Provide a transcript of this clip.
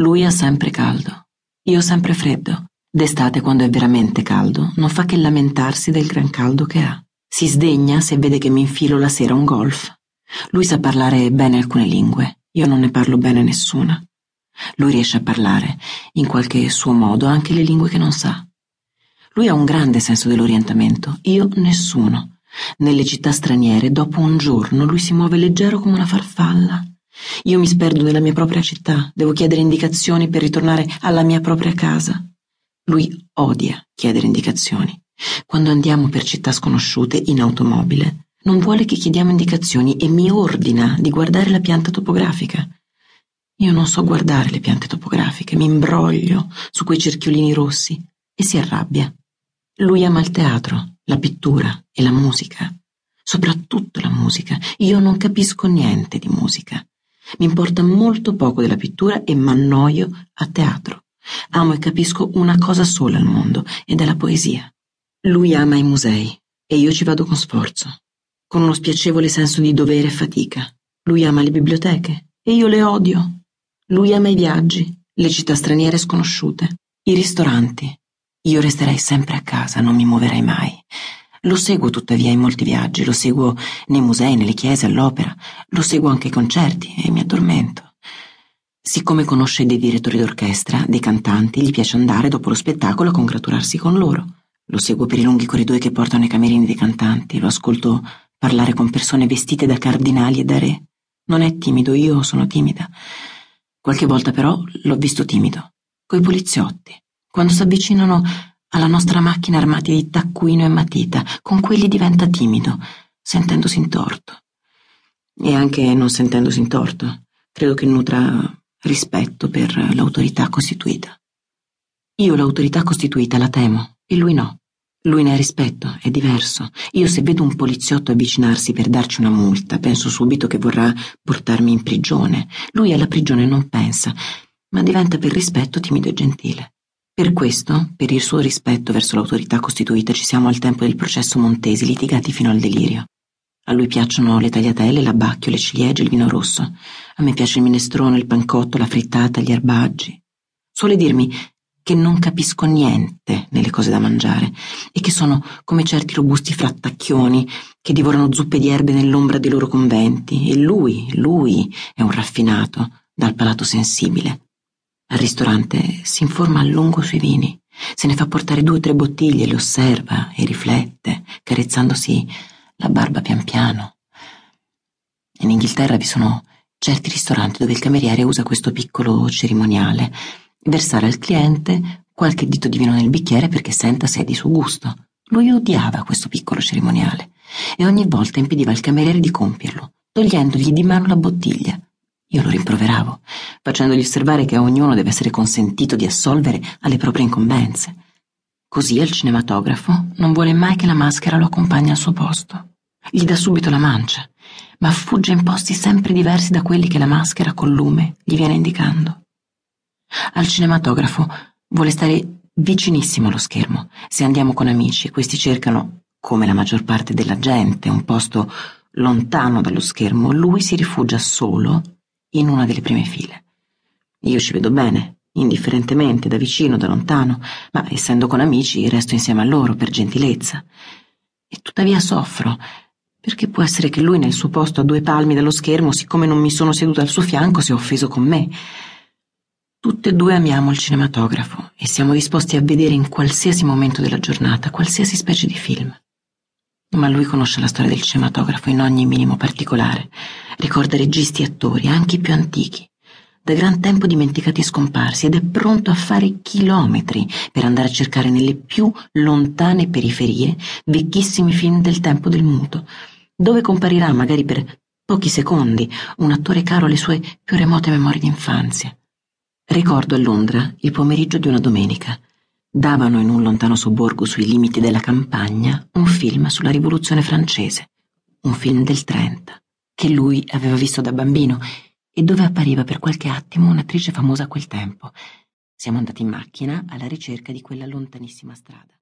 Lui ha sempre caldo, io sempre freddo. D'estate, quando è veramente caldo, non fa che lamentarsi del gran caldo che ha. Si sdegna se vede che mi infilo la sera un golf. Lui sa parlare bene alcune lingue, io non ne parlo bene nessuna. Lui riesce a parlare, in qualche suo modo, anche le lingue che non sa. Lui ha un grande senso dell'orientamento, io nessuno. Nelle città straniere, dopo un giorno, lui si muove leggero come una farfalla. Io mi sperdo nella mia propria città, devo chiedere indicazioni per ritornare alla mia propria casa. Lui odia chiedere indicazioni. Quando andiamo per città sconosciute in automobile, non vuole che chiediamo indicazioni e mi ordina di guardare la pianta topografica. Io non so guardare le piante topografiche, mi imbroglio su quei cerchiolini rossi e si arrabbia. Lui ama il teatro, la pittura e la musica, soprattutto la musica. Io non capisco niente di musica. Mi importa molto poco della pittura e m'annoio a teatro. Amo e capisco una cosa sola al mondo ed è la poesia. Lui ama i musei e io ci vado con sforzo, con uno spiacevole senso di dovere e fatica. Lui ama le biblioteche e io le odio. Lui ama i viaggi, le città straniere sconosciute, i ristoranti. Io resterei sempre a casa, non mi muoverei mai. Lo seguo tuttavia in molti viaggi, lo seguo nei musei, nelle chiese, all'opera, lo seguo anche ai concerti e mi addormento. Siccome conosce dei direttori d'orchestra, dei cantanti, gli piace andare dopo lo spettacolo a congratularsi con loro. Lo seguo per i lunghi corridoi che portano ai camerini dei cantanti, lo ascolto parlare con persone vestite da cardinali e da re. Non è timido, io sono timida. Qualche volta però l'ho visto timido, coi poliziotti, quando si avvicinano alla nostra macchina armati di taccuino e matita, con quelli diventa timido, sentendosi in torto. E anche non sentendosi in torto, credo che nutra rispetto per l'autorità costituita. Io l'autorità costituita la temo, e lui no. Lui ne ha rispetto, è diverso. Io se vedo un poliziotto avvicinarsi per darci una multa, penso subito che vorrà portarmi in prigione. Lui alla prigione non pensa, ma diventa per rispetto timido e gentile. Per questo, per il suo rispetto verso l'autorità costituita, ci siamo al tempo del processo Montesi, litigati fino al delirio. A lui piacciono le tagliatelle, l'abbacchio, le ciliegie, il vino rosso. A me piace il minestrone, il pancotto, la frittata, gli erbaggi. Suole dirmi che non capisco niente nelle cose da mangiare e che sono come certi robusti frattacchioni che divorano zuppe di erbe nell'ombra dei loro conventi e lui, lui è un raffinato dal palato sensibile. Al ristorante si informa a lungo sui vini, se ne fa portare due o tre bottiglie, le osserva e riflette, carezzandosi la barba pian piano. In Inghilterra vi sono certi ristoranti dove il cameriere usa questo piccolo cerimoniale versare al cliente qualche dito di vino nel bicchiere perché senta se è di suo gusto. Lui odiava questo piccolo cerimoniale e ogni volta impediva al cameriere di compierlo, togliendogli di mano la bottiglia. Io lo rimproveravo, facendogli osservare che a ognuno deve essere consentito di assolvere alle proprie incombenze. Così al cinematografo non vuole mai che la maschera lo accompagni al suo posto. Gli dà subito la mancia, ma fugge in posti sempre diversi da quelli che la maschera col lume gli viene indicando. Al cinematografo vuole stare vicinissimo allo schermo. Se andiamo con amici e questi cercano, come la maggior parte della gente, un posto lontano dallo schermo, lui si rifugia solo in una delle prime file. Io ci vedo bene, indifferentemente, da vicino, da lontano, ma essendo con amici resto insieme a loro per gentilezza. E tuttavia soffro, perché può essere che lui nel suo posto a due palmi dallo schermo, siccome non mi sono seduta al suo fianco, sia offeso con me. Tutte e due amiamo il cinematografo e siamo disposti a vedere in qualsiasi momento della giornata qualsiasi specie di film. Ma lui conosce la storia del cinematografo in ogni minimo particolare, ricorda registi e attori, anche i più antichi, da gran tempo dimenticati e scomparsi, ed è pronto a fare chilometri per andare a cercare nelle più lontane periferie vecchissimi film del tempo del muto, dove comparirà magari per pochi secondi un attore caro alle sue più remote memorie d'infanzia. Ricordo a Londra il pomeriggio di una domenica. Davano in un lontano sobborgo sui limiti della campagna un film sulla rivoluzione francese, un film del Trenta, che lui aveva visto da bambino e dove appariva per qualche attimo un'attrice famosa a quel tempo. Siamo andati in macchina alla ricerca di quella lontanissima strada.